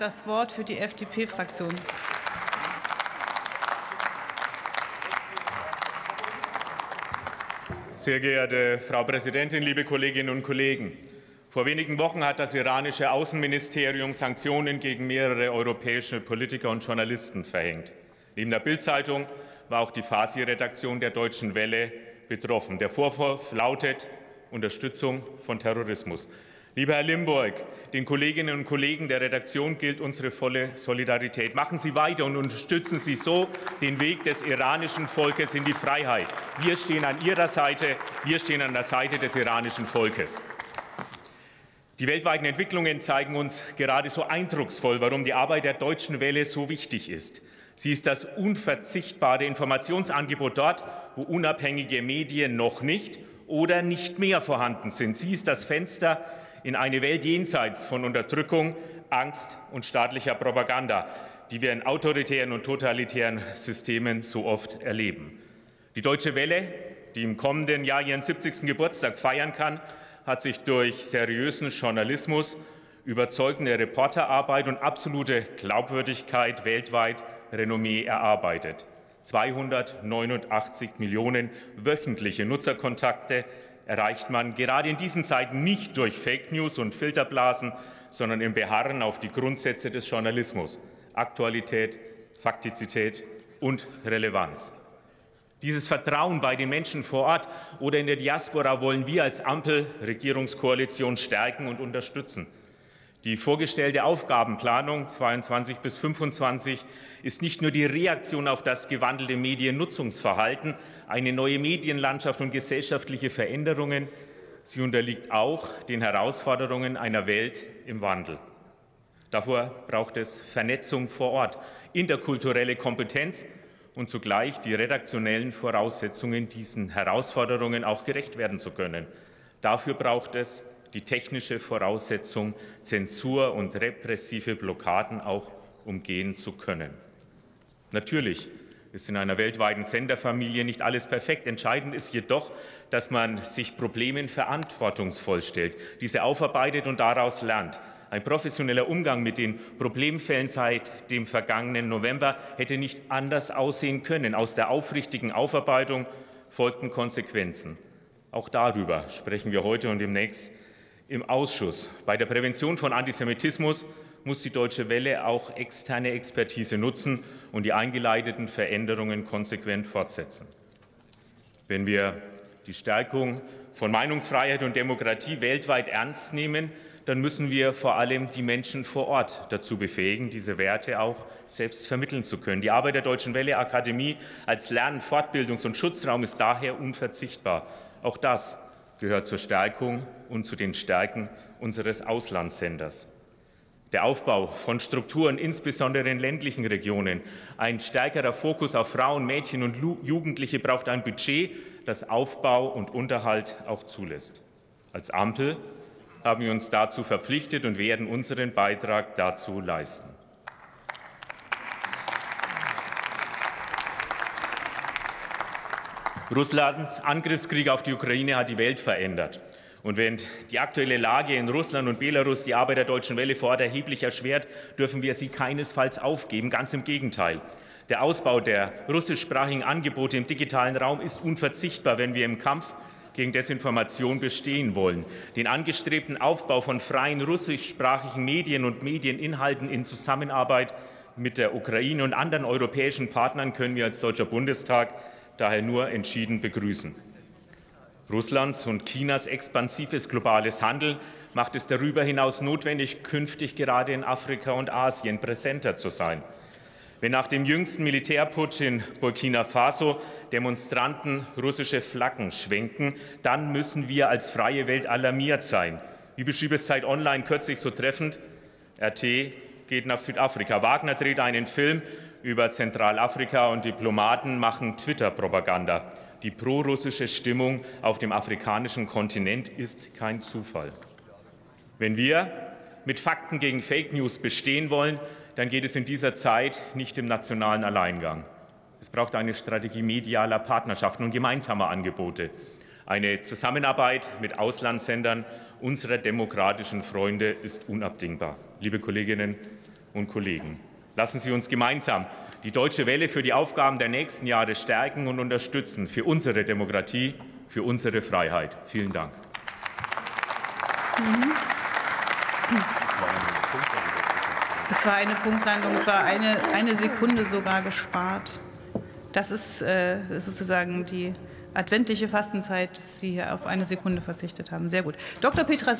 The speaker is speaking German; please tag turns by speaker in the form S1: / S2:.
S1: das Wort für die FDP-Fraktion.
S2: Sehr geehrte Frau Präsidentin, liebe Kolleginnen und Kollegen! Vor wenigen Wochen hat das iranische Außenministerium Sanktionen gegen mehrere europäische Politiker und Journalisten verhängt. Neben der Bild-Zeitung war auch die Fasi-Redaktion der Deutschen Welle betroffen. Der Vorwurf lautet Unterstützung von Terrorismus. Lieber Herr Limburg, den Kolleginnen und Kollegen der Redaktion gilt unsere volle Solidarität. Machen Sie weiter und unterstützen Sie so den Weg des iranischen Volkes in die Freiheit. Wir stehen an Ihrer Seite. Wir stehen an der Seite des iranischen Volkes. Die weltweiten Entwicklungen zeigen uns gerade so eindrucksvoll, warum die Arbeit der Deutschen Welle so wichtig ist. Sie ist das unverzichtbare Informationsangebot dort, wo unabhängige Medien noch nicht oder nicht mehr vorhanden sind. Sie ist das Fenster in eine Welt jenseits von Unterdrückung, Angst und staatlicher Propaganda, die wir in autoritären und totalitären Systemen so oft erleben. Die Deutsche Welle, die im kommenden Jahr ihren 70. Geburtstag feiern kann, hat sich durch seriösen Journalismus, überzeugende Reporterarbeit und absolute Glaubwürdigkeit weltweit Renommee erarbeitet. 289 Millionen wöchentliche Nutzerkontakte erreicht man gerade in diesen Zeiten nicht durch Fake News und Filterblasen, sondern im Beharren auf die Grundsätze des Journalismus Aktualität, Faktizität und Relevanz. Dieses Vertrauen bei den Menschen vor Ort oder in der Diaspora wollen wir als Ampel-Regierungskoalition stärken und unterstützen. Die vorgestellte Aufgabenplanung 22 bis 25 ist nicht nur die Reaktion auf das gewandelte Mediennutzungsverhalten, eine neue Medienlandschaft und gesellschaftliche Veränderungen. Sie unterliegt auch den Herausforderungen einer Welt im Wandel. Davor braucht es Vernetzung vor Ort, interkulturelle Kompetenz und zugleich die redaktionellen Voraussetzungen, diesen Herausforderungen auch gerecht werden zu können. Dafür braucht es die technische Voraussetzung, Zensur und repressive Blockaden auch umgehen zu können. Natürlich ist in einer weltweiten Senderfamilie nicht alles perfekt. Entscheidend ist jedoch, dass man sich Problemen verantwortungsvoll stellt, diese aufarbeitet und daraus lernt. Ein professioneller Umgang mit den Problemfällen seit dem vergangenen November hätte nicht anders aussehen können. Aus der aufrichtigen Aufarbeitung folgten Konsequenzen. Auch darüber sprechen wir heute und demnächst im Ausschuss. Bei der Prävention von Antisemitismus muss die Deutsche Welle auch externe Expertise nutzen und die eingeleiteten Veränderungen konsequent fortsetzen. Wenn wir die Stärkung von Meinungsfreiheit und Demokratie weltweit ernst nehmen, dann müssen wir vor allem die Menschen vor Ort dazu befähigen, diese Werte auch selbst vermitteln zu können. Die Arbeit der Deutschen Welle Akademie als Lern-, Fortbildungs- und Schutzraum ist daher unverzichtbar. Auch das gehört zur Stärkung und zu den Stärken unseres Auslandssenders. Der Aufbau von Strukturen, insbesondere in ländlichen Regionen, ein stärkerer Fokus auf Frauen, Mädchen und Jugendliche braucht ein Budget, das Aufbau und Unterhalt auch zulässt. Als Ampel haben wir uns dazu verpflichtet und werden unseren Beitrag dazu leisten. Russlands Angriffskrieg auf die Ukraine hat die Welt verändert. Und während die aktuelle Lage in Russland und Belarus die Arbeit der Deutschen Welle vor Ort erheblich erschwert, dürfen wir sie keinesfalls aufgeben. Ganz im Gegenteil. Der Ausbau der russischsprachigen Angebote im digitalen Raum ist unverzichtbar, wenn wir im Kampf gegen Desinformation bestehen wollen. Den angestrebten Aufbau von freien russischsprachigen Medien und Medieninhalten in Zusammenarbeit mit der Ukraine und anderen europäischen Partnern können wir als Deutscher Bundestag daher nur entschieden begrüßen. Russlands und Chinas expansives globales Handeln macht es darüber hinaus notwendig, künftig gerade in Afrika und Asien präsenter zu sein. Wenn nach dem jüngsten Militärputsch in Burkina Faso Demonstranten russische Flaggen schwenken, dann müssen wir als freie Welt alarmiert sein. Wie beschrieb es Zeit Online kürzlich so treffend, RT geht nach Südafrika. Wagner dreht einen Film über Zentralafrika und Diplomaten machen Twitter-Propaganda. Die prorussische Stimmung auf dem afrikanischen Kontinent ist kein Zufall. Wenn wir mit Fakten gegen Fake News bestehen wollen, dann geht es in dieser Zeit nicht im nationalen Alleingang. Es braucht eine Strategie medialer Partnerschaften und gemeinsamer Angebote, eine Zusammenarbeit mit Auslandssendern unserer demokratischen Freunde ist unabdingbar. Liebe Kolleginnen und Kollegen. Lassen Sie uns gemeinsam die Deutsche Welle für die Aufgaben der nächsten Jahre stärken und unterstützen, für unsere Demokratie, für unsere Freiheit. Vielen Dank.
S1: Es war eine Punktlandung, es war eine, eine Sekunde sogar gespart. Das ist äh, sozusagen die adventliche Fastenzeit, dass Sie hier auf eine Sekunde verzichtet haben. Sehr gut. Dr. Petra